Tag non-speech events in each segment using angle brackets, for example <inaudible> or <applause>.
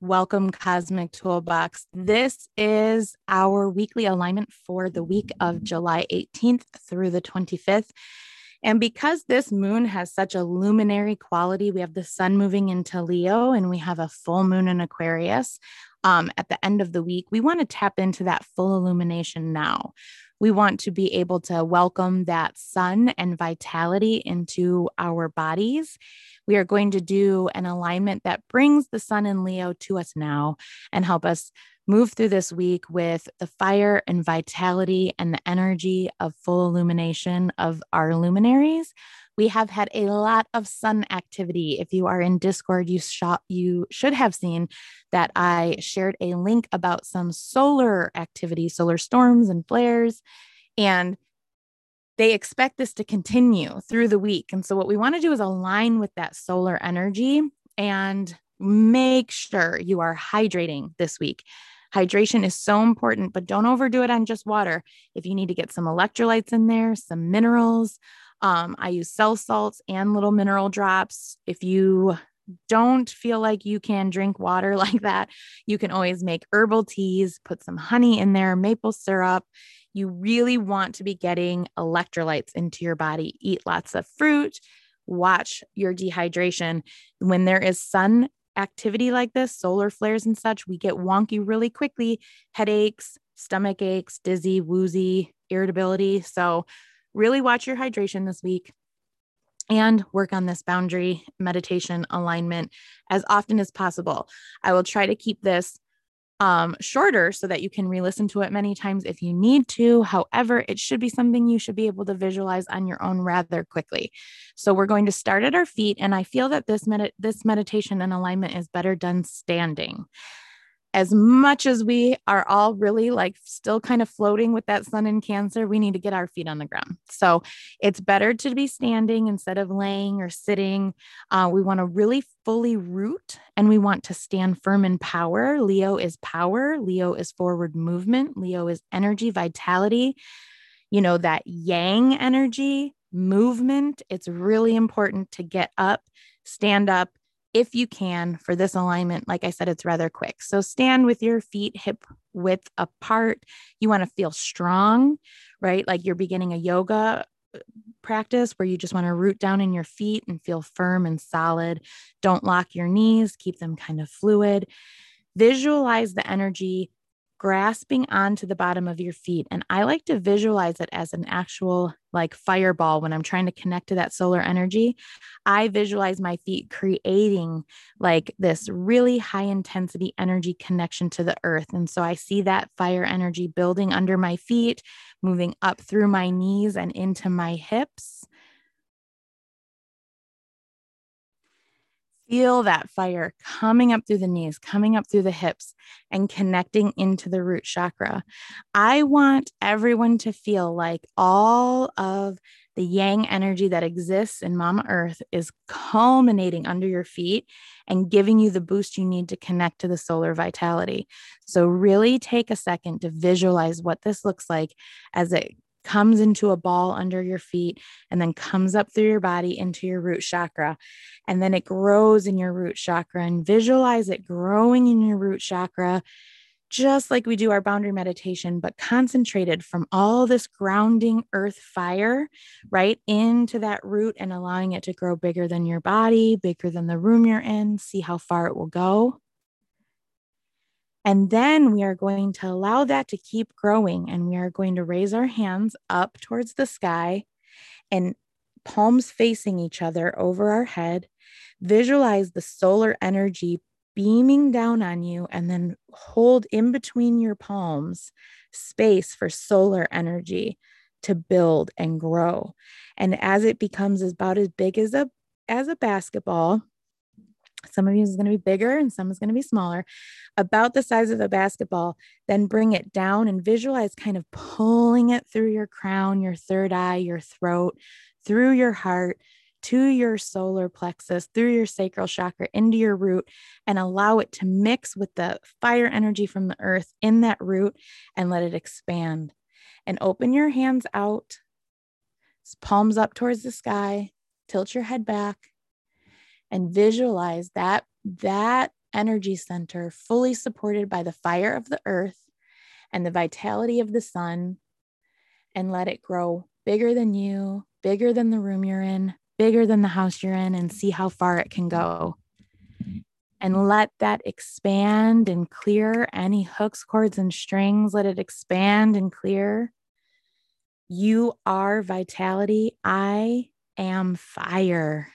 Welcome, Cosmic Toolbox. This is our weekly alignment for the week of July 18th through the 25th. And because this moon has such a luminary quality, we have the sun moving into Leo and we have a full moon in Aquarius um, at the end of the week. We want to tap into that full illumination now. We want to be able to welcome that sun and vitality into our bodies. We are going to do an alignment that brings the sun and Leo to us now and help us move through this week with the fire and vitality and the energy of full illumination of our luminaries. We have had a lot of sun activity. If you are in Discord, you you should have seen that I shared a link about some solar activity, solar storms and flares. And they expect this to continue through the week. And so, what we want to do is align with that solar energy and make sure you are hydrating this week. Hydration is so important, but don't overdo it on just water. If you need to get some electrolytes in there, some minerals, um, I use cell salts and little mineral drops. If you don't feel like you can drink water <laughs> like that, you can always make herbal teas, put some honey in there, maple syrup. You really want to be getting electrolytes into your body. Eat lots of fruit, watch your dehydration. When there is sun activity like this, solar flares and such, we get wonky really quickly, headaches, stomach aches, dizzy, woozy, irritability. So, really watch your hydration this week and work on this boundary meditation alignment as often as possible. I will try to keep this um, shorter so that you can re listen to it many times if you need to. However, it should be something you should be able to visualize on your own rather quickly. So, we're going to start at our feet. And I feel that this, med- this meditation and alignment is better done standing as much as we are all really like still kind of floating with that sun in cancer we need to get our feet on the ground. So it's better to be standing instead of laying or sitting. Uh, we want to really fully root and we want to stand firm in power. Leo is power. Leo is forward movement. Leo is energy vitality you know that yang energy movement. It's really important to get up stand up if you can for this alignment like i said it's rather quick. So stand with your feet hip width apart. You want to feel strong right? Like you're beginning a yoga uh, practice where you just want to root down in your feet and feel firm and solid. Don't lock your knees keep them kind of fluid. Visualize the energy grasping onto the bottom of your feet. And I like to visualize it as an actual like fireball when I'm trying to connect to that solar energy. I visualize my feet creating like this really high intensity energy connection to the earth. And so I see that fire energy building under my feet, moving up through my knees and into my hips Feel that fire coming up through the knees, coming up through the hips, and connecting into the root chakra. I want everyone to feel like all of the yang energy that exists in Mama Earth is culminating under your feet and giving you the boost you need to connect to the solar vitality. So, really take a second to visualize what this looks like as it comes into a ball under your feet and then comes up through your body into your root chakra. And then it grows in your root chakra and visualize it growing in your root chakra, just like we do our boundary meditation, but concentrated from all this grounding earth fire right into that root and allowing it to grow bigger than your body, bigger than the room you're in. See how far it will go. And then we are going to allow that to keep growing. And we are going to raise our hands up towards the sky and palms facing each other over our head. Visualize the solar energy beaming down on you, and then hold in between your palms space for solar energy to build and grow. And as it becomes about as big as a as a basketball, some of you is going to be bigger and some is going to be smaller, about the size of a basketball. Then bring it down and visualize kind of pulling it through your crown, your third eye, your throat, through your heart to your solar plexus, through your sacral chakra, into your root, and allow it to mix with the fire energy from the earth in that root and let it expand. And open your hands out, palms up towards the sky, tilt your head back and visualize that that energy center, fully supported by the fire of the earth and the vitality of the sun, and let it grow bigger than you, bigger than the room you're in, bigger than the house you're in, and see how far it can go. And let that expand and clear any hooks, cords, and strings. Let it expand and clear. You are vitality. I am fire.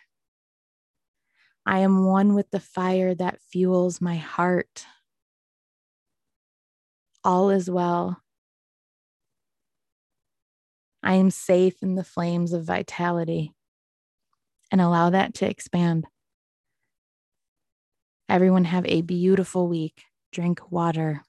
I am one with the fire that fuels my heart. All is well. I am safe in the flames of vitality and allow that to expand. Everyone have a beautiful week. Drink water.